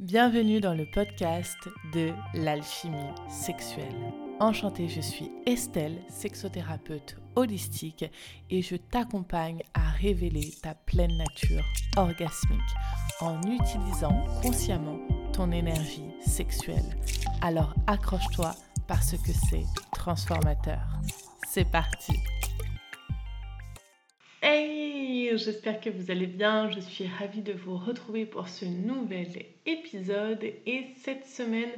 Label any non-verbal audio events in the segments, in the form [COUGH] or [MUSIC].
Bienvenue dans le podcast de l'alchimie sexuelle. Enchantée, je suis Estelle, sexothérapeute holistique et je t'accompagne à révéler ta pleine nature orgasmique en utilisant consciemment ton énergie sexuelle. Alors accroche-toi parce que c'est transformateur. C'est parti J'espère que vous allez bien. Je suis ravie de vous retrouver pour ce nouvel épisode. Et cette semaine,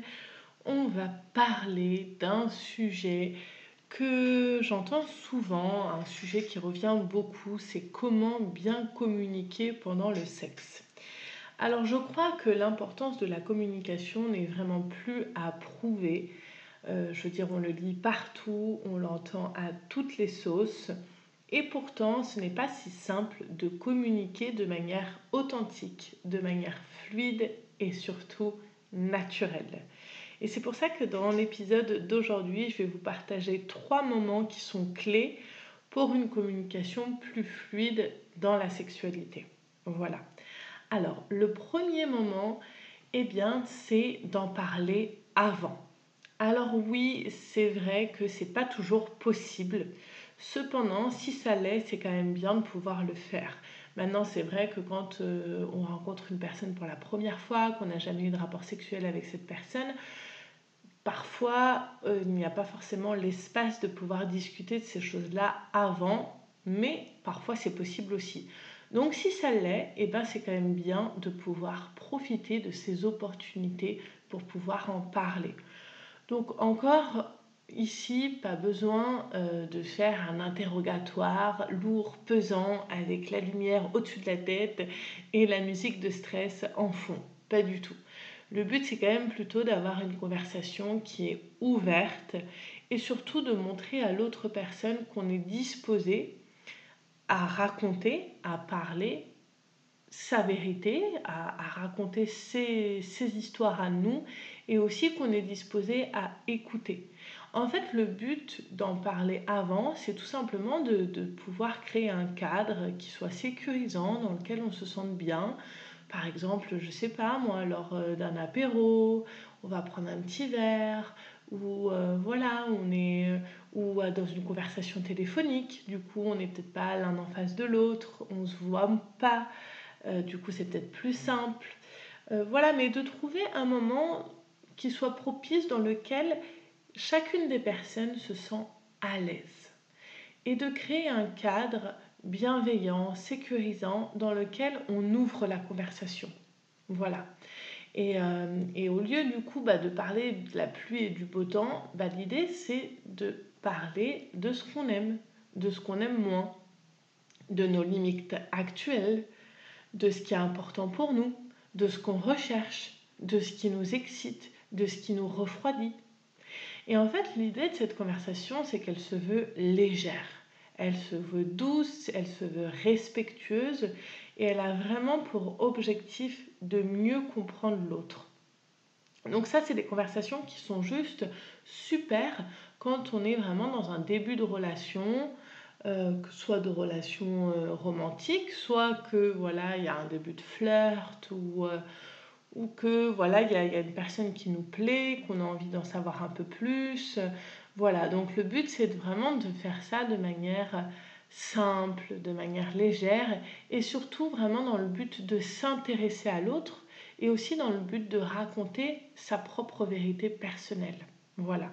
on va parler d'un sujet que j'entends souvent, un sujet qui revient beaucoup, c'est comment bien communiquer pendant le sexe. Alors je crois que l'importance de la communication n'est vraiment plus à prouver. Euh, je veux dire, on le lit partout, on l'entend à toutes les sauces. Et pourtant, ce n'est pas si simple de communiquer de manière authentique, de manière fluide et surtout naturelle. Et c'est pour ça que dans l'épisode d'aujourd'hui, je vais vous partager trois moments qui sont clés pour une communication plus fluide dans la sexualité. Voilà. Alors, le premier moment, eh bien, c'est d'en parler avant. Alors oui, c'est vrai que c'est pas toujours possible. Cependant, si ça l'est, c'est quand même bien de pouvoir le faire. Maintenant, c'est vrai que quand euh, on rencontre une personne pour la première fois, qu'on n'a jamais eu de rapport sexuel avec cette personne, parfois euh, il n'y a pas forcément l'espace de pouvoir discuter de ces choses-là avant, mais parfois c'est possible aussi. Donc si ça l'est, eh ben, c'est quand même bien de pouvoir profiter de ces opportunités pour pouvoir en parler. Donc encore Ici, pas besoin euh, de faire un interrogatoire lourd, pesant, avec la lumière au-dessus de la tête et la musique de stress en fond. Pas du tout. Le but, c'est quand même plutôt d'avoir une conversation qui est ouverte et surtout de montrer à l'autre personne qu'on est disposé à raconter, à parler sa vérité, à, raconter ses, ses histoires à nous et aussi qu'on est disposé à écouter. En fait, le but d'en parler avant, c'est tout simplement de, pouvoir créer un cadre qui soit sécurisant, dans lequel on se sente bien. Par exemple, je sais pas moi, lors euh, d'un apéro, on va prendre un petit verre, ou euh, voilà, on est euh, ou dans une conversation téléphonique. Du coup, on n'est peut-être pas l'un en face de l'autre, on se voit pas. du coup, c'est peut-être plus simple. voilà, mais de trouver un moment qui soit propice dans lequel chacune des personnes se sent à l'aise et de créer un cadre bienveillant, sécurisant dans lequel on ouvre la conversation. Voilà. Et, euh, au lieu du coup bah, de parler de la pluie et du beau temps, bah, l'idée c'est de parler de ce qu'on aime, de ce qu'on aime moins, de nos limites actuelles, de ce qui est important pour nous, de ce qu'on recherche, de ce qui nous excite, de ce qui nous refroidit, et en fait, l'idée de cette conversation, c'est qu'elle se veut légère. Elle se veut douce, elle se veut respectueuse et elle a vraiment pour objectif de mieux comprendre l'autre. Donc ça, c'est des conversations qui sont juste super quand on est vraiment dans un début de relation, euh, soit de relation euh, romantique, soit que voilà, il y a un début de flirt ou euh, ou que voilà, il y, a une personne qui nous plaît, qu'on a envie d'en savoir un peu plus. Voilà, donc le but c'est vraiment de faire ça de manière simple, de manière légère et surtout vraiment dans le but de s'intéresser à l'autre et aussi dans le but de raconter sa propre vérité personnelle. Voilà.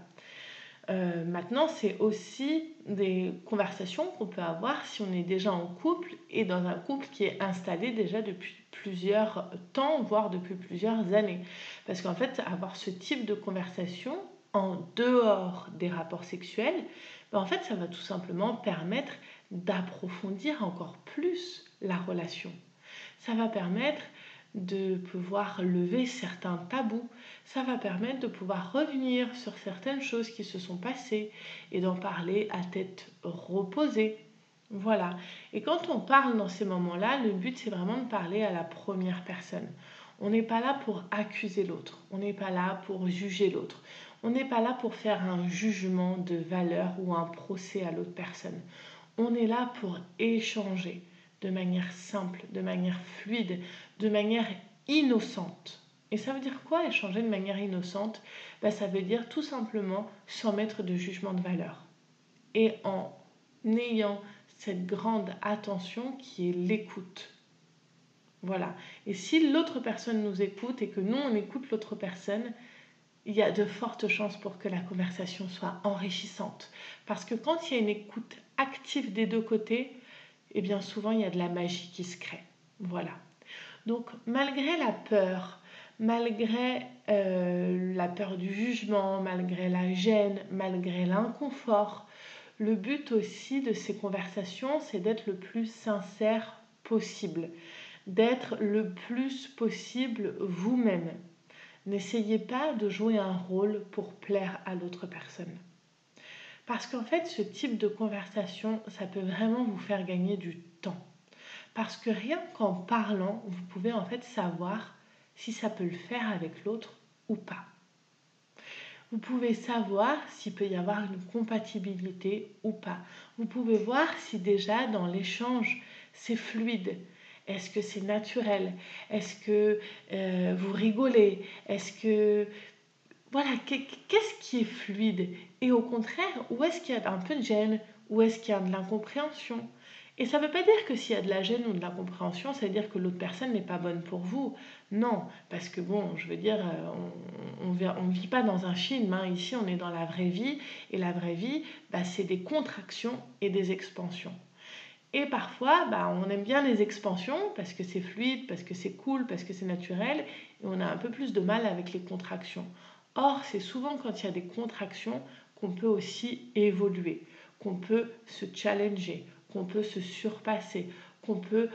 Euh, maintenant, c'est aussi des conversations qu'on peut avoir si on est déjà en couple et dans un couple qui est installé déjà depuis plusieurs temps, voire depuis plusieurs années. Parce qu'en fait, avoir ce type de conversation en dehors des rapports sexuels, ben en fait, ça va tout simplement permettre d'approfondir encore plus la relation. Ça va permettre de pouvoir lever certains tabous. Ça va permettre de pouvoir revenir sur certaines choses qui se sont passées et d'en parler à tête reposée. Voilà. Et quand on parle dans ces moments-là, le but c'est vraiment de parler à la première personne. On n'est pas là pour accuser l'autre, on n'est pas là pour juger l'autre, on n'est pas là pour faire un jugement de valeur ou un procès à l'autre personne. On est là pour échanger de manière simple, de manière fluide, de manière innocente. Et ça veut dire quoi échanger de manière innocente? Ben, Ça veut dire tout simplement sans mettre de jugement de valeur. Et en ayant cette grande attention qui est l'écoute. Voilà. Et si l'autre personne nous écoute et que nous, on écoute l'autre personne, il y a de fortes chances pour que la conversation soit enrichissante. Parce que quand il y a une écoute active des deux côtés, eh bien souvent il y a de la magie qui se crée. Voilà. Donc malgré la peur, malgré euh, la peur du jugement, malgré la gêne, malgré l'inconfort, le but aussi de ces conversations, c'est d'être le plus sincère possible, d'être le plus possible vous-même. N'essayez pas de jouer un rôle pour plaire à l'autre personne. Parce qu'en fait, ce type de conversation, ça peut vraiment vous faire gagner du temps. Parce que rien qu'en parlant, vous pouvez en fait savoir si ça peut le faire avec l'autre ou pas. Vous pouvez savoir s'il peut y avoir une compatibilité ou pas. Vous pouvez voir si déjà dans l'échange, c'est fluide. Est-ce que c'est naturel? Est-ce que euh, vous rigolez? Est-ce que... Voilà, qu'est-ce qui est fluide? Et au contraire, où est-ce qu'il y a un peu de gêne? Où est-ce qu'il y a de l'incompréhension? Et ça ne veut pas dire que s'il y a de la gêne ou de l'incompréhension, ça veut dire que l'autre personne n'est pas bonne pour vous. Non, parce que bon, je veux dire, euh, on ne vit pas dans un film. Hein. Ici, on est dans la vraie vie. Et la vraie vie, bah, c'est des contractions et des expansions. Et parfois, bah, on aime bien les expansions parce que c'est fluide, parce que c'est cool, parce que c'est naturel. Et on a un peu plus de mal avec les contractions. Or, c'est souvent quand il y a des contractions qu'on peut aussi évoluer, qu'on peut se challenger, qu'on peut se surpasser, qu'on peut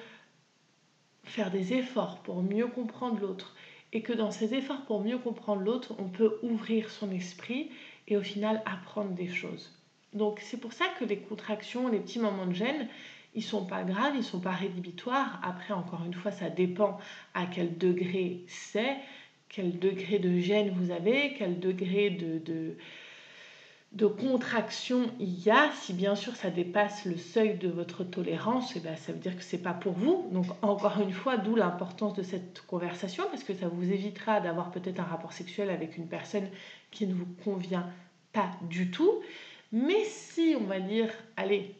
faire des efforts pour mieux comprendre l'autre. Et que dans ces efforts pour mieux comprendre l'autre, on peut ouvrir son esprit et au final apprendre des choses. Donc c'est pour ça que les contractions, les petits moments de gêne, ils sont pas graves, ils sont pas rédhibitoires. Après, encore une fois, ça dépend à quel degré c'est, quel degré de gêne vous avez, quel degré de, contraction il y a, si bien sûr ça dépasse le seuil de votre tolérance, et eh bien, ça veut dire que c'est pas pour vous. Donc encore une fois, d'où l'importance de cette conversation, parce que ça vous évitera d'avoir peut-être un rapport sexuel avec une personne qui ne vous convient pas du tout. Mais si on va dire, allez,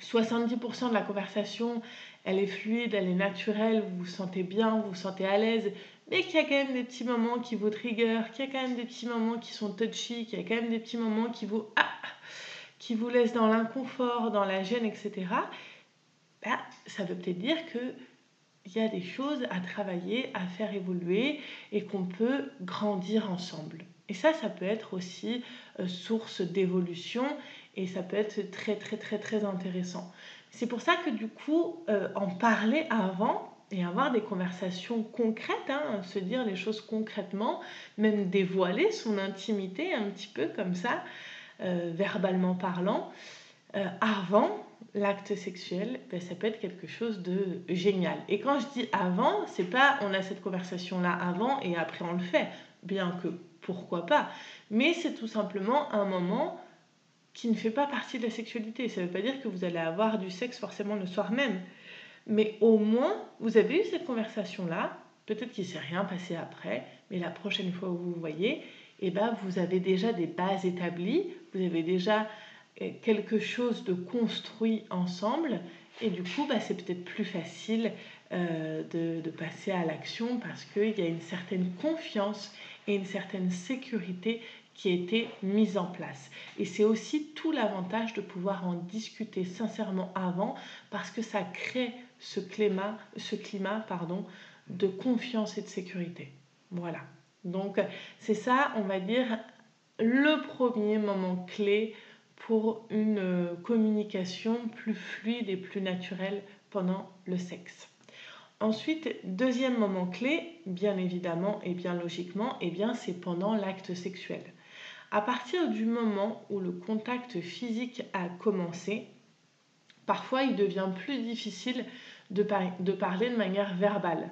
70% de la conversation, elle est fluide, elle est naturelle, vous vous sentez bien, vous vous sentez à l'aise, mais qu'il y a quand même des petits moments qui vous trigger, qu'il y a quand même des petits moments qui sont touchy, qu'il y a quand même des petits moments qui vous, ah, qui vous laissent dans l'inconfort, dans la gêne, etc. Bah, ça veut peut-être dire que il y a des choses à travailler, à faire évoluer et qu'on peut grandir ensemble. Et ça, ça peut être aussi euh, source d'évolution et ça peut être très très très très intéressant. C'est pour ça que du coup, euh, en parler avant, et avoir des conversations concrètes, hein, se dire les choses concrètement, même dévoiler son intimité un petit peu comme ça, euh, verbalement parlant, euh, avant l'acte sexuel, ben, ça peut être quelque chose de génial. Et quand je dis avant, c'est pas on a cette conversation là avant et après on le fait, bien que pourquoi pas, mais c'est tout simplement un moment qui ne fait pas partie de la sexualité. Ça ne veut pas dire que vous allez avoir du sexe forcément le soir même. Mais au moins, vous avez eu cette conversation-là. Peut-être qu'il ne s'est rien passé après, mais la prochaine fois où vous vous voyez, eh ben, vous avez déjà des bases établies, vous avez déjà eh, quelque chose de construit ensemble, et du coup, bah, c'est peut-être plus facile euh, de, de, passer à l'action parce qu'il y a une certaine confiance et une certaine sécurité qui a été mise en place. Et c'est aussi tout l'avantage de pouvoir en discuter sincèrement avant parce que ça crée ce climat, ce climat pardon, de confiance et de sécurité. Voilà. Donc c'est ça, on va dire, le premier moment clé pour une communication plus fluide et plus naturelle pendant le sexe. Ensuite, deuxième moment clé, bien évidemment et bien logiquement, eh bien c'est pendant l'acte sexuel. À partir du moment où le contact physique a commencé, parfois il devient plus difficile de, parler de manière verbale.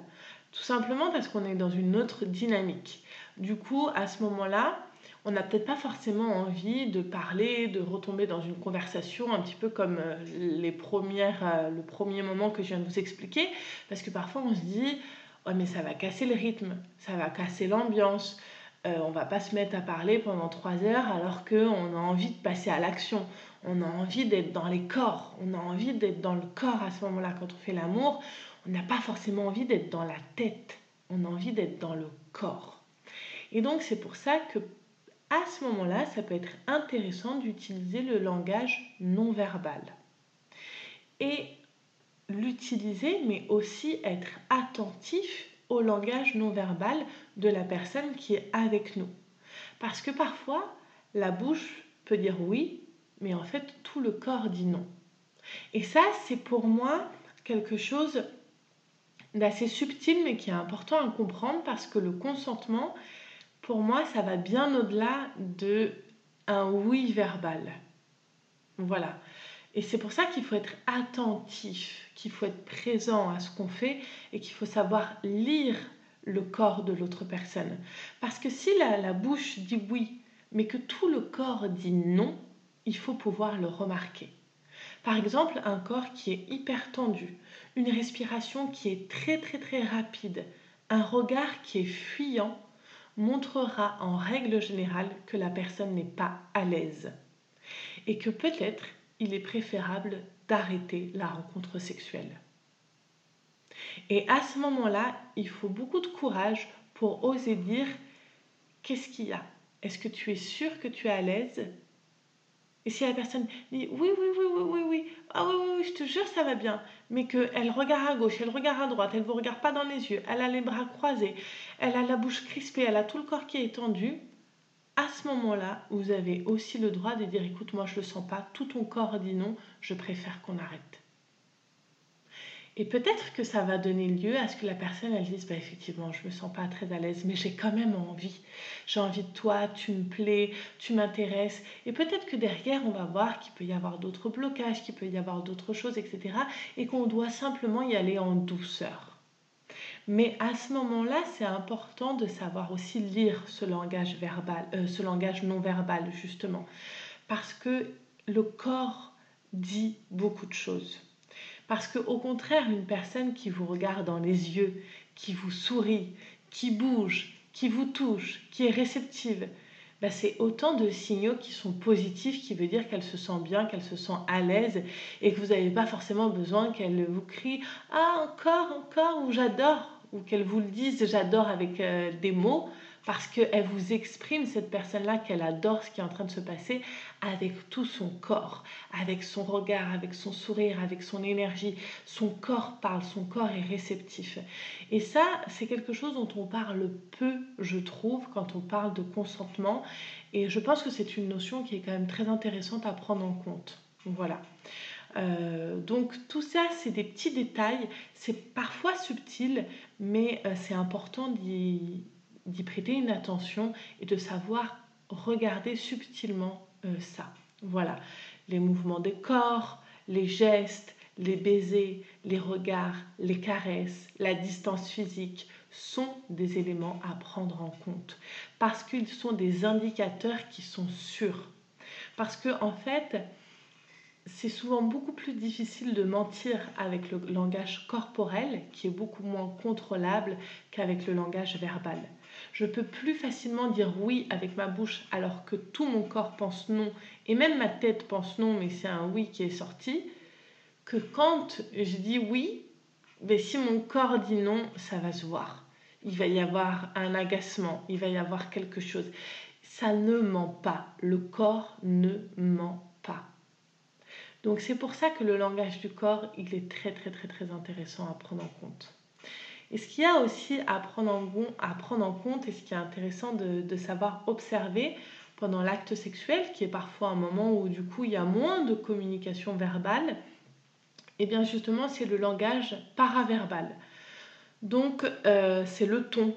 Tout simplement parce qu'on est dans une autre dynamique. Du coup, à ce moment-là, on n'a peut-être pas forcément envie de parler, de retomber dans une conversation un petit peu comme euh, les premières, euh, le premier moment que je viens de vous expliquer, parce que parfois on se dit, Ouais, mais ça va casser le rythme, ça va casser l'ambiance. Euh, on va pas se mettre à parler pendant trois heures alors qu'on a envie de passer à l'action. On a envie d'être dans les corps. On a envie d'être dans le corps à ce moment-là. Quand on fait l'amour, on n'a pas forcément envie d'être dans la tête. On a envie d'être dans le corps. Et donc c'est pour ça que à ce moment-là, ça peut être intéressant d'utiliser le langage non verbal. Et l'utiliser, mais aussi être attentif au langage non verbal de la personne qui est avec nous. Parce que parfois, la bouche peut dire oui, mais en fait, tout le corps dit non. Et ça, c'est pour moi quelque chose d'assez subtil, mais qui est important à comprendre parce que le consentement, pour moi, ça va bien au-delà de un oui verbal. Voilà. Et c'est pour ça qu'il faut être attentif, qu'il faut être présent à ce qu'on fait et qu'il faut savoir lire le corps de l'autre personne. Parce que si la, la bouche dit oui, mais que tout le corps dit non, il faut pouvoir le remarquer. Par exemple, un corps qui est hyper tendu, une respiration qui est très très très rapide, un regard qui est fuyant montrera en règle générale que la personne n'est pas à l'aise et que peut-être il est préférable d'arrêter la rencontre sexuelle. Et à ce moment-là, il faut beaucoup de courage pour oser dire qu'est-ce qu'il y a? Est-ce que tu es sûr que tu es à l'aise? Et si la personne dit oui, oui, oui, oui, oui, oui, ah oui, oui, je te jure, ça va bien, mais qu'elle regarde à gauche, elle regarde à droite, elle ne vous regarde pas dans les yeux, elle a les bras croisés, elle a la bouche crispée, elle a tout le corps qui est tendu, à ce moment-là, vous avez aussi le droit de dire écoute, moi je le sens pas, tout ton corps dit non, je préfère qu'on arrête. Et peut-être que ça va donner lieu à ce que la personne elle dise bah, effectivement, je me sens pas très à l'aise, mais j'ai quand même envie. J'ai envie de toi, tu me plais, tu m'intéresses. Et peut-être que derrière, on va voir qu'il peut y avoir d'autres blocages, qu'il peut y avoir d'autres choses, etc. Et qu'on doit simplement y aller en douceur. Mais à ce moment-là, c'est important de savoir aussi lire ce langage verbal, euh, ce langage non verbal justement, parce que le corps dit beaucoup de choses. Parce que au contraire, une personne qui vous regarde dans les yeux, qui vous sourit, qui bouge, qui vous touche, qui est réceptive, bah, c'est autant de signaux qui sont positifs, qui veut dire qu'elle se sent bien, qu'elle se sent à l'aise et que vous n'avez pas forcément besoin qu'elle vous crie Ah, encore, encore, ou j'adore ou qu'elle vous le dise, j'adore avec euh, des mots, parce qu'elle vous exprime, cette personne-là, qu'elle adore ce qui est en train de se passer avec tout son corps, avec son regard, avec son sourire, avec son énergie. Son corps parle, son corps est réceptif. Et ça, c'est quelque chose dont on parle peu, je trouve, quand on parle de consentement. Et je pense que c'est une notion qui est quand même très intéressante à prendre en compte. Voilà. Euh, donc tout ça, c'est des petits détails, c'est parfois subtil, mais euh, c'est important d'y prêter une attention et de savoir regarder subtilement euh, ça. Voilà, les mouvements des corps, les gestes, les baisers, les regards, les caresses, la distance physique sont des éléments à prendre en compte parce qu'ils sont des indicateurs qui sont sûrs. Parce que en fait, c'est souvent beaucoup plus difficile de mentir avec le langage corporel, qui est beaucoup moins contrôlable qu'avec le langage verbal. Je peux plus facilement dire oui avec ma bouche alors que tout mon corps pense non, et même ma tête pense non, mais c'est un oui qui est sorti, que quand je dis oui, mais ben si mon corps dit non, ça va se voir. Il va y avoir un agacement, il va y avoir quelque chose. Ça ne ment pas, le corps ne ment pas. Donc c'est pour ça que le langage du corps, il est très très très très intéressant à prendre en compte. Et ce qu'il y a aussi à prendre en, à prendre en compte et ce qui est intéressant de, savoir observer pendant l'acte sexuel, qui est parfois un moment où du coup il y a moins de communication verbale, et eh bien justement c'est le langage paraverbal. Donc euh, c'est le ton,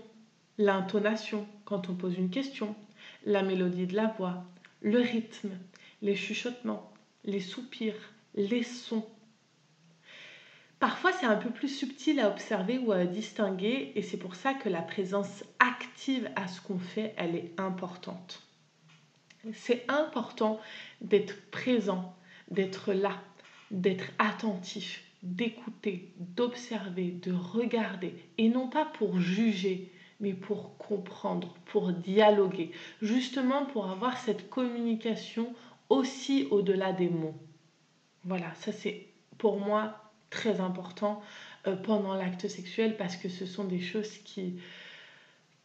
l'intonation quand on pose une question, la mélodie de la voix, le rythme, les chuchotements les soupirs, les sons. Parfois, c'est un peu plus subtil à observer ou à distinguer et c'est pour ça que la présence active à ce qu'on fait, elle est importante. C'est important d'être présent, d'être là, d'être attentif d'écouter, d'observer, de regarder, et non pas pour juger, mais pour comprendre, pour dialoguer, justement pour avoir cette communication aussi au-delà des mots. Voilà, ça c'est pour moi très important euh, pendant l'acte sexuel parce que ce sont des choses qui,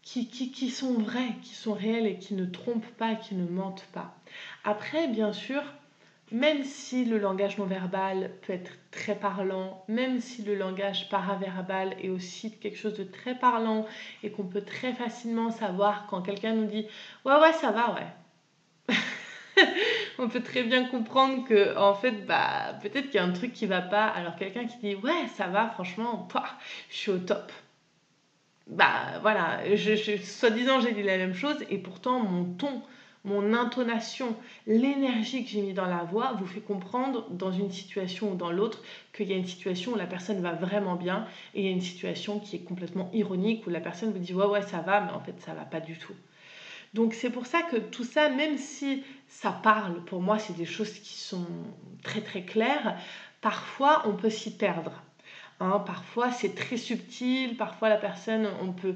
qui, qui, qui, sont vraies, qui sont réelles et qui ne trompent pas, qui ne mentent pas. Après, bien sûr, même si le langage non verbal peut être très parlant, même si le langage paraverbal est aussi quelque chose de très parlant et qu'on peut très facilement savoir quand quelqu'un nous dit ouais ouais ça va ouais [LAUGHS] on peut très bien comprendre que en fait bah peut-être qu'il y a un truc qui va pas alors quelqu'un qui dit ouais ça va franchement je suis au top bah voilà je, soi-disant j'ai dit la même chose et pourtant mon ton mon intonation, l'énergie que j'ai mis dans la voix vous fait comprendre dans une situation ou dans l'autre qu'il y a une situation où la personne va vraiment bien et il y a une situation qui est complètement ironique où la personne vous dit ouais ouais ça va mais en fait ça va pas du tout. Donc c'est pour ça que tout ça, même si ça parle, pour moi c'est des choses qui sont très très claires, parfois on peut s'y perdre. Hein, parfois c'est très subtil, parfois la personne, on peut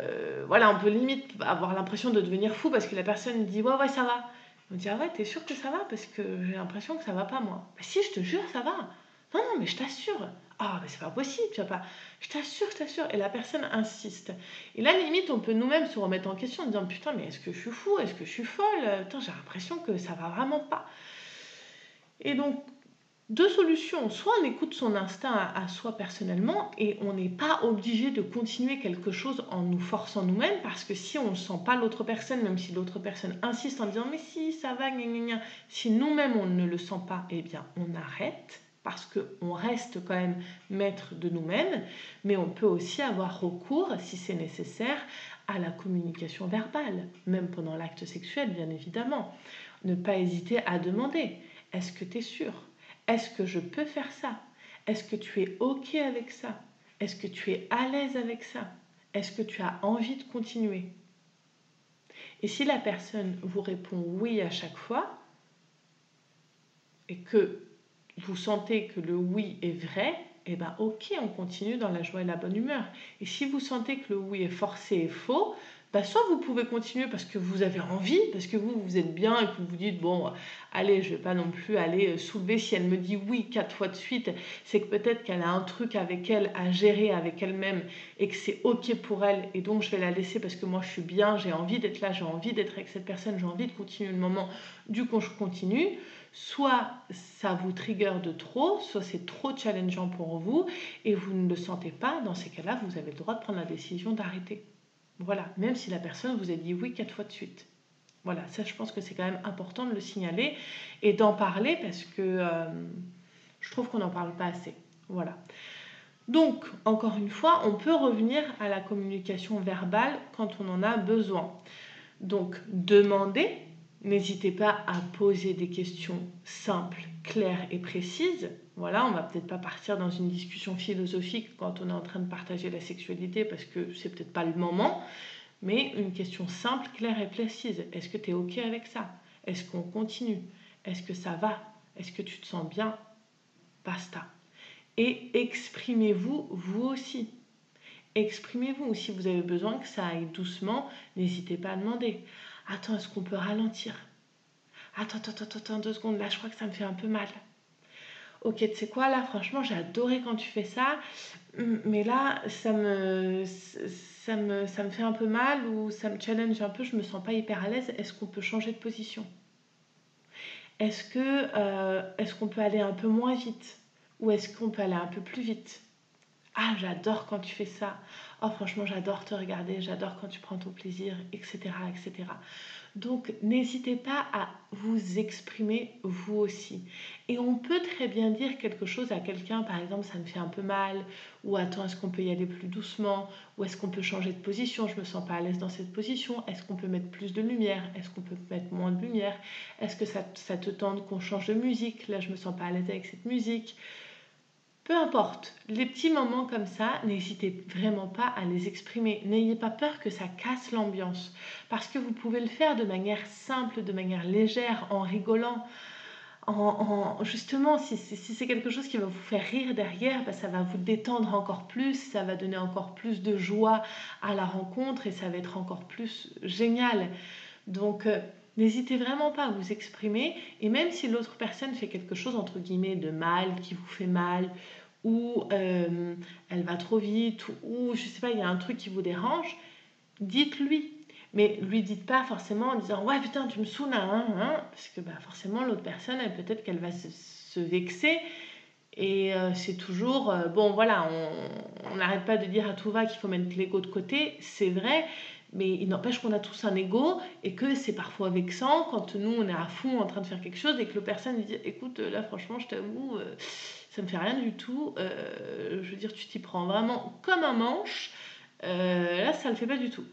euh, voilà, on peut limite avoir l'impression de devenir fou parce que la personne dit ouais ouais ça va. On dit ah ouais t'es sûr que ça va? Parce que j'ai l'impression que ça va pas moi. Bah, si je te jure ça va. Non non mais je t'assure. Ah mais c'est pas possible tu vas pas. Je t'assure je t'assure et la personne insiste. Et là limite on peut nous-mêmes se remettre en question en disant putain mais est-ce que je suis fou? Est-ce que je suis folle? Putain j'ai l'impression que ça va vraiment pas. Et donc deux solutions. Soit on écoute son instinct à, soi personnellement et on n'est pas obligé de continuer quelque chose en nous forçant nous-mêmes parce que si on ne sent pas l'autre personne, même si l'autre personne insiste en disant mais si ça va, gna, gna, gna. si nous-mêmes on ne le sent pas, eh bien on arrête parce qu'on reste quand même maître de nous-mêmes, mais on peut aussi avoir recours, si c'est nécessaire, à la communication verbale, même pendant l'acte sexuel, bien évidemment. Ne pas hésiter à demander, est-ce que tu es sûr? Est-ce que je peux faire ça? Est-ce que tu es OK avec ça? Est-ce que tu es à l'aise avec ça? Est-ce que tu as envie de continuer? Et si la personne vous répond oui à chaque fois, et que vous sentez que le oui est vrai, eh bien ok, on continue dans la joie et la bonne humeur. Et si vous sentez que le oui est forcé et faux, bah, soit vous pouvez continuer parce que vous avez envie, parce que vous, vous êtes bien et que vous vous dites, bon, allez, je vais pas non plus aller euh, soulever. Si elle me dit oui quatre fois de suite, c'est que peut-être qu'elle a un truc avec elle à gérer avec elle-même et que c'est OK pour elle. Et donc, je vais la laisser parce que moi, je suis bien, j'ai envie d'être là, j'ai envie d'être avec cette personne, j'ai envie de continuer le moment. Du coup, je continue. Soit ça vous trigger de trop, soit c'est trop challengeant pour vous et vous ne le sentez pas. Dans ces cas-là, vous avez le droit de prendre la décision d'arrêter. Voilà, même si la personne vous a dit oui quatre fois de suite. Voilà, ça je pense que c'est quand même important de le signaler et d'en parler parce que euh, je trouve qu'on n'en parle pas assez. Voilà. Donc, encore une fois, on peut revenir à la communication verbale quand on en a besoin. Donc, demandez, n'hésitez pas à poser des questions simples, claires et précises. Voilà, on va peut-être pas partir dans une discussion philosophique quand on est en train de partager la sexualité parce que c'est peut-être pas le moment, mais une question simple, claire et précise. Est-ce que tu es OK avec ça? Est-ce qu'on continue? Est-ce que ça va? Est-ce que tu te sens bien? Basta. Et exprimez-vous vous aussi. Exprimez-vous. Si vous avez besoin que ça aille doucement, n'hésitez pas à demander. Attends, est-ce qu'on peut ralentir? Attends, attends, attends, attends, deux secondes. Là, je crois que ça me fait un peu mal ok, tu sais quoi, là, franchement, j'ai adoré quand tu fais ça, mais là, ça me, ça, me, ça me fait un peu mal ou ça me challenge un peu, je me sens pas hyper à l'aise. Est-ce qu'on peut changer de position? Est-ce que euh, est-ce qu'on peut aller un peu moins vite? Ou est-ce qu'on peut aller un peu plus vite? Ah, j'adore quand tu fais ça. Oh, franchement, j'adore te regarder, j'adore quand tu prends ton plaisir, etc. etc. Donc n'hésitez pas à vous exprimer vous aussi. Et on peut très bien dire quelque chose à quelqu'un, par exemple, ça me fait un peu mal, ou attends, est-ce qu'on peut y aller plus doucement, ou est-ce qu'on peut changer de position, je me sens pas à l'aise dans cette position, est-ce qu'on peut mettre plus de lumière, est-ce qu'on peut mettre moins de lumière, est-ce que ça, ça te tente qu'on change de musique, là je me sens pas à l'aise avec cette musique. Peu importe, les petits moments comme ça, n'hésitez vraiment pas à les exprimer. N'ayez pas peur que ça casse l'ambiance, parce que vous pouvez le faire de manière simple, de manière légère, en rigolant. en, justement, si, c'est quelque chose qui va vous faire rire derrière, bah, ça va vous détendre encore plus, ça va donner encore plus de joie à la rencontre et ça va être encore plus génial. Donc, euh, n'hésitez vraiment pas à vous exprimer. Et même si l'autre personne fait quelque chose, entre guillemets, de mal, qui vous fait mal, ou euh, elle va trop vite, ou je sais pas, il y a un truc qui vous dérange, dites-lui. Mais lui dites pas forcément en disant ouais putain tu me saoules hein, hein, parce que bah, forcément l'autre personne peut-être qu'elle va se, vexer et euh, c'est toujours euh, bon voilà on n'arrête pas de dire à tout va qu'il faut mettre l'ego de côté c'est vrai mais il n'empêche qu'on a tous un ego et que c'est parfois vexant quand nous on est à fond en train de faire quelque chose et que l'autre personne dit écoute là franchement je t'avoue euh, ça me fait rien du tout je veux dire tu t'y prends vraiment comme un manche là ça le fait pas du tout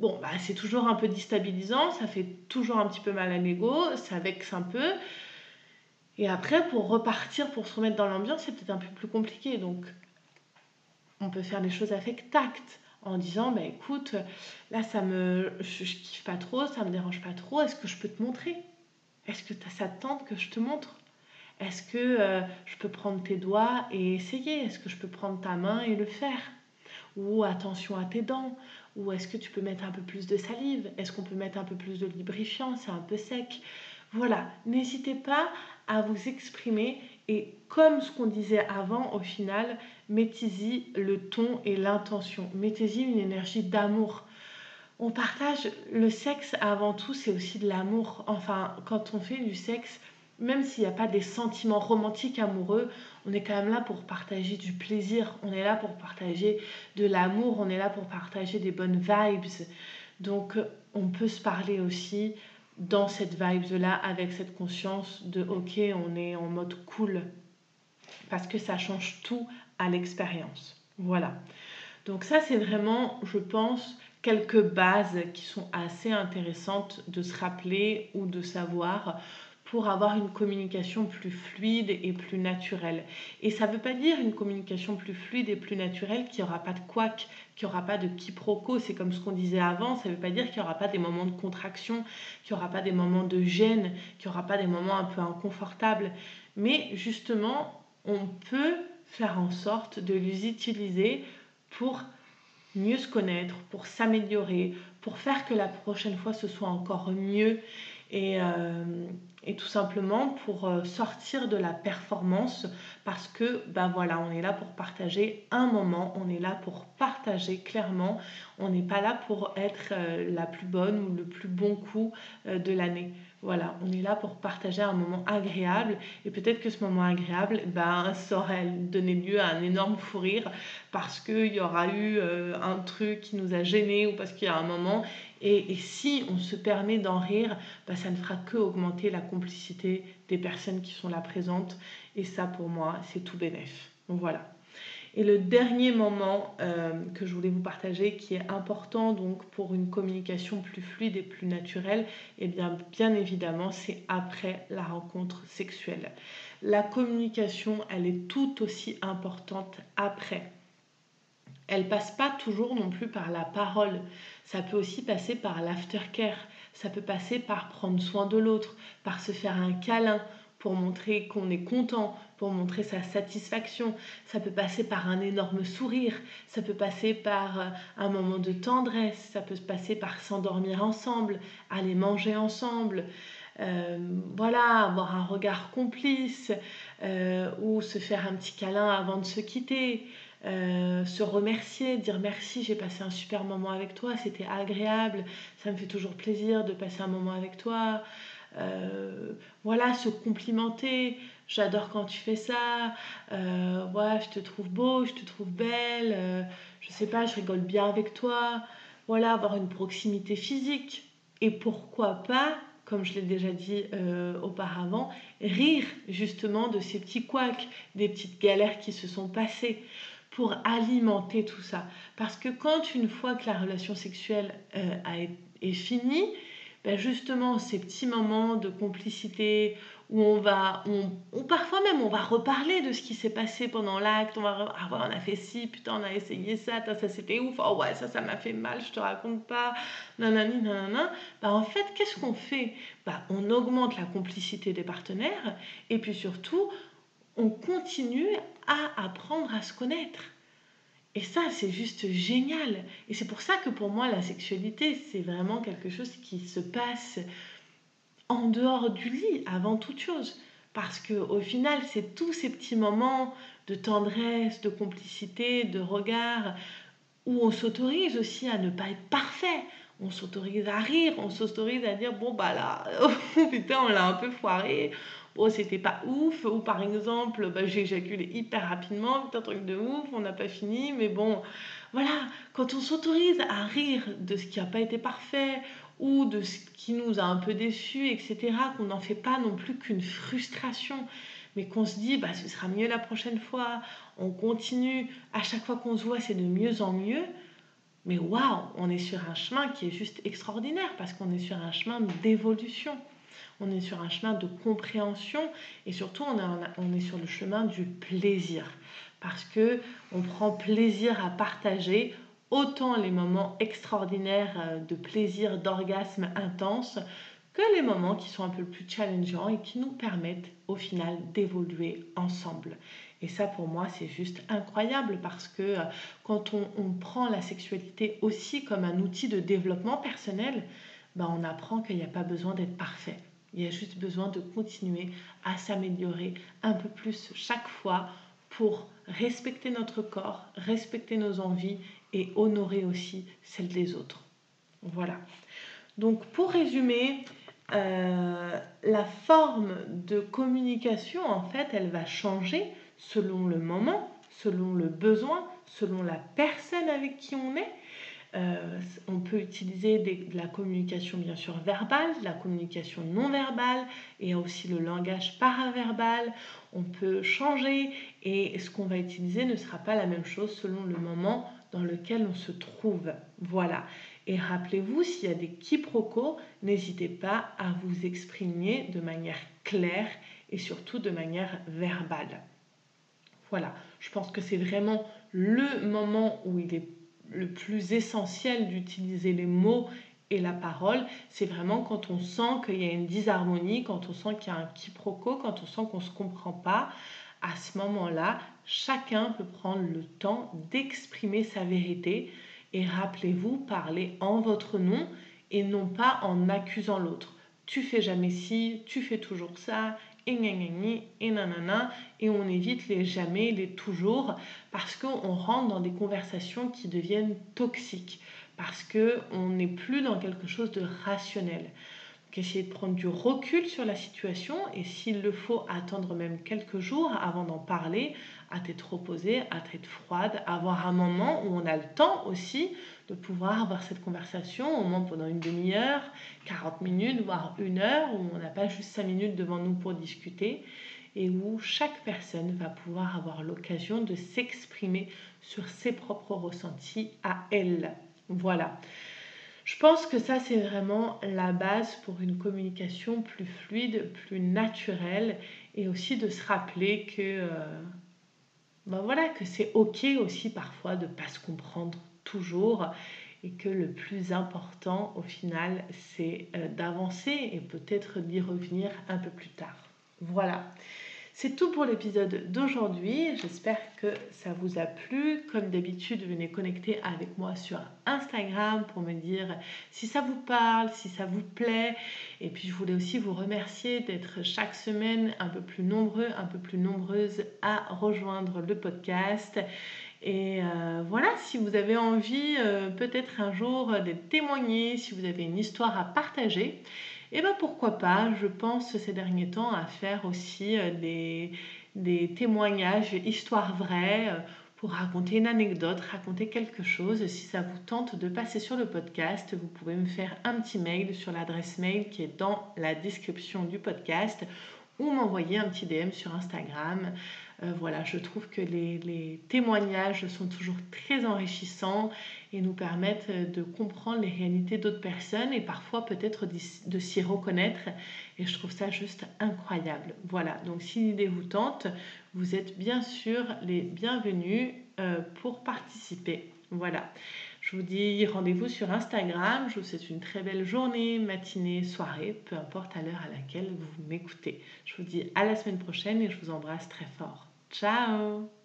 Bon, bah, c'est toujours un peu déstabilisant, ça fait toujours un petit peu mal à l'ego, ça vexe un peu. Et après, pour repartir, pour se remettre dans l'ambiance, c'est peut-être un peu plus compliqué. Donc, on peut faire les choses avec tact en disant bah, écoute, là, ça me, je, kiffe pas trop, ça me dérange pas trop, est-ce que je peux te montrer? Est-ce que ça te tente que je te montre? Est-ce que euh, je peux prendre tes doigts et essayer? Est-ce que je peux prendre ta main et le faire? Ou attention à tes dents? Ou est-ce que tu peux mettre un peu plus de salive? Est-ce qu'on peut mettre un peu plus de lubrifiant? C'est un peu sec. Voilà, n'hésitez pas à vous exprimer et comme ce qu'on disait avant, au final, mettez-y le ton et l'intention. Mettez-y une énergie d'amour. On partage le sexe avant tout, c'est aussi de l'amour. Enfin, quand on fait du sexe, même s'il n'y a pas des sentiments romantiques amoureux, on est quand même là pour partager du plaisir, on est là pour partager de l'amour, on est là pour partager des bonnes vibes. Donc on peut se parler aussi dans cette vibe-là avec cette conscience de ok, on est en mode cool. Parce que ça change tout à l'expérience. Voilà. Donc ça c'est vraiment, je pense, quelques bases qui sont assez intéressantes de se rappeler ou de savoir pour avoir une communication plus fluide et plus naturelle. Et ça ne veut pas dire une communication plus fluide et plus naturelle qu'il n'y aura pas de couac, qu'il n'y aura pas de quiproquo. C'est comme ce qu'on disait avant, ça ne veut pas dire qu'il n'y aura pas des moments de contraction, qu'il n'y aura pas des moments de gêne, qu'il n'y aura pas des moments un peu inconfortables. Mais justement, on peut faire en sorte de les utiliser pour mieux se connaître, pour s'améliorer, pour faire que la prochaine fois ce soit encore mieux. Et, euh, et tout simplement pour euh, sortir de la performance parce que ben voilà on est là pour partager un moment on est là pour partager clairement. On n'est pas là pour être euh, la plus bonne ou le plus bon coup de l'année voilà, on est là pour partager un moment agréable et peut-être que ce moment agréable, ben, ça aurait donné lieu à un énorme fou rire parce qu'il y aura eu un truc qui nous a gênés ou parce qu'il y a un moment et, si on se permet d'en rire, bah, ça ne fera que augmenter la complicité des personnes qui sont là présentes. Et ça, pour moi, c'est tout bénef. Donc voilà. Et le dernier moment euh, que je voulais vous partager, qui est important donc pour une communication plus fluide et plus naturelle, et eh bien, bien évidemment, c'est après la rencontre sexuelle. La communication, elle est tout aussi importante après. Elle passe pas toujours non plus par la parole. Ça peut aussi passer par l'aftercare. Ça peut passer par prendre soin de l'autre, par se faire un câlin pour montrer qu'on est content, pour montrer sa satisfaction. Ça peut passer par un énorme sourire. Ça peut passer par euh, un moment de tendresse. Ça peut se passer par s'endormir ensemble, aller manger ensemble. Euh, voilà, avoir un regard complice euh, ou se faire un petit câlin avant de se quitter. Se remercier, dire merci, j'ai passé un super moment avec toi, c'était agréable, ça me fait toujours plaisir de passer un moment avec toi. Euh, voilà, se complimenter, j'adore quand tu fais ça, euh, je te trouve beau, je te trouve belle, euh, je sais pas, je rigole bien avec toi. Voilà, avoir une proximité physique. Et pourquoi pas, comme je l'ai déjà dit auparavant, rire justement de ces petits couacs, des petites galères qui se sont passées pour alimenter tout ça. Parce que quand une fois que la relation sexuelle euh, est finie, ben justement ces petits moments de complicité où on va, on, parfois même on va reparler de ce qui s'est passé pendant l'acte, on va ah ouais, on a fait ci, putain on a essayé ça, ça c'était ouf, oh ouais ça ça m'a fait mal, je te raconte pas, nanani nanana, bah en fait qu'est-ce qu'on fait? Bah, on augmente la complicité des partenaires et puis surtout on continue à apprendre à se connaître. Et ça, c'est juste génial. Et c'est pour ça que pour moi, la sexualité, c'est vraiment quelque chose qui se passe en dehors du lit, avant toute chose. Parce que au final, c'est tous ces petits moments de tendresse, de complicité, de regard, où on s'autorise aussi à ne pas être parfait. On s'autorise à rire, on s'autorise à dire bon bah là, [LAUGHS] putain, on l'a un peu foiré, oh c'était pas ouf, ou par exemple, bah, j'ai éjaculé hyper rapidement, un truc de ouf, on n'a pas fini, mais bon, voilà, quand on s'autorise à rire de ce qui n'a pas été parfait, ou de ce qui nous a un peu déçus, etc., qu'on n'en fait pas non plus qu'une frustration, mais qu'on se dit, bah, ce sera mieux la prochaine fois, on continue, à chaque fois qu'on se voit, c'est de mieux en mieux, mais waouh, on est sur un chemin qui est juste extraordinaire, parce qu'on est sur un chemin d'évolution on est sur un chemin de compréhension et surtout on, est sur le chemin du plaisir parce que on prend plaisir à partager autant les moments extraordinaires euh, de plaisir, d'orgasme intense que les moments qui sont un peu plus challengeants et qui nous permettent au final d'évoluer ensemble. Et ça, pour moi, c'est juste incroyable parce que euh, quand on, prend la sexualité aussi comme un outil de développement personnel, ben on apprend qu'il n'y a pas besoin d'être parfait. Il y a juste besoin de continuer à s'améliorer un peu plus chaque fois pour respecter notre corps, respecter nos envies et honorer aussi celles des autres. Voilà. Donc pour résumer, euh, la forme de communication, en fait, elle va changer selon le moment, selon le besoin, selon la personne avec qui on est euh, on peut utiliser de la communication bien sûr verbale, de la communication non verbale et aussi le langage paraverbal. On peut changer et ce qu'on va utiliser ne sera pas la même chose selon le moment dans lequel on se trouve. Voilà. Et rappelez-vous, s'il y a des quiproquos, n'hésitez pas à vous exprimer de manière claire et surtout de manière verbale. Voilà, je pense que c'est vraiment le moment où il est le plus essentiel d'utiliser les mots et la parole, c'est vraiment quand on sent qu'il y a une disharmonie, quand on sent qu'il y a un quiproquo, quand on sent qu'on ne se comprend pas. À ce moment-là, chacun peut prendre le temps d'exprimer sa vérité et rappelez-vous, parler en votre nom et non pas en accusant l'autre. Tu fais jamais ci, tu fais toujours ça, et on évite les jamais, les toujours, parce qu'on rentre dans des conversations qui deviennent toxiques, parce qu'on n'est plus dans quelque chose de rationnel. Donc essayer de prendre du recul sur la situation, et s'il le faut, attendre même quelques jours avant d'en parler, à tête reposée, à tête froide, avoir un moment où on a le temps aussi de pouvoir avoir cette conversation, au moins pendant une demi-heure, 40 minutes, voire une heure, où on n'a pas juste 5 minutes devant nous pour discuter, et où chaque personne va pouvoir avoir l'occasion de s'exprimer sur ses propres ressentis à elle. Voilà. Je pense que ça, c'est vraiment la base pour une communication plus fluide, plus naturelle, et aussi de se rappeler que, euh, ben voilà, que c'est ok aussi parfois de ne pas se comprendre toujours et que le plus important au final c'est euh, d'avancer et peut-être d'y revenir un peu plus tard. Voilà. C'est tout pour l'épisode d'aujourd'hui. J'espère que ça vous a plu. Comme d'habitude, venez connecter avec moi sur Instagram pour me dire si ça vous parle, si ça vous plaît. Et puis, je voulais aussi vous remercier d'être chaque semaine un peu plus nombreux, un peu plus nombreuses à rejoindre le podcast. Et euh, voilà, si vous avez envie euh, peut-être un jour de témoigner, si vous avez une histoire à partager, et eh bien pourquoi pas, je pense ces derniers temps à faire aussi euh, des, témoignages, histoires vraies, pour raconter une anecdote, raconter quelque chose. Si ça vous tente de passer sur le podcast, vous pouvez me faire un petit mail sur l'adresse mail qui est dans la description du podcast ou m'envoyer un petit DM sur Instagram. Euh, voilà, je trouve que les, témoignages sont toujours très enrichissants et nous permettent de comprendre les réalités d'autres personnes et parfois peut-être de s'y reconnaître. Et je trouve ça juste incroyable. Voilà, donc si l'idée vous tente, vous êtes bien sûr les bienvenus euh, pour participer. Voilà. Je vous dis rendez-vous sur Instagram. Je vous souhaite une très belle journée, matinée, soirée, peu importe à l'heure à laquelle vous m'écoutez. Je vous dis à la semaine prochaine et je vous embrasse très fort. Ciao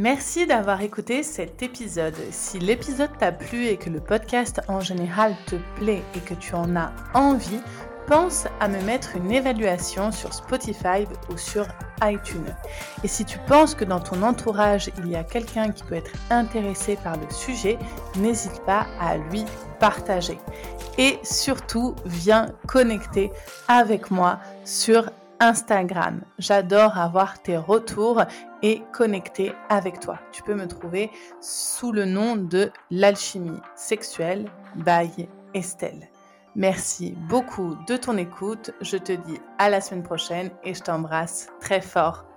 Merci d'avoir écouté cet épisode. Si l'épisode t'a plu et que le podcast en général te plaît et que tu en as envie, pense à me mettre une évaluation sur Spotify ou sur iTunes. Et si tu penses que dans ton entourage, il y a quelqu'un qui peut être intéressé par le sujet, n'hésite pas à lui partager. Et surtout, viens connecter avec moi sur Instagram. J'adore avoir tes retours et connecter avec toi. Tu peux me trouver sous le nom de l'alchimie sexuelle by Estelle. Merci beaucoup de ton écoute. Je te dis à la semaine prochaine et je t'embrasse très fort.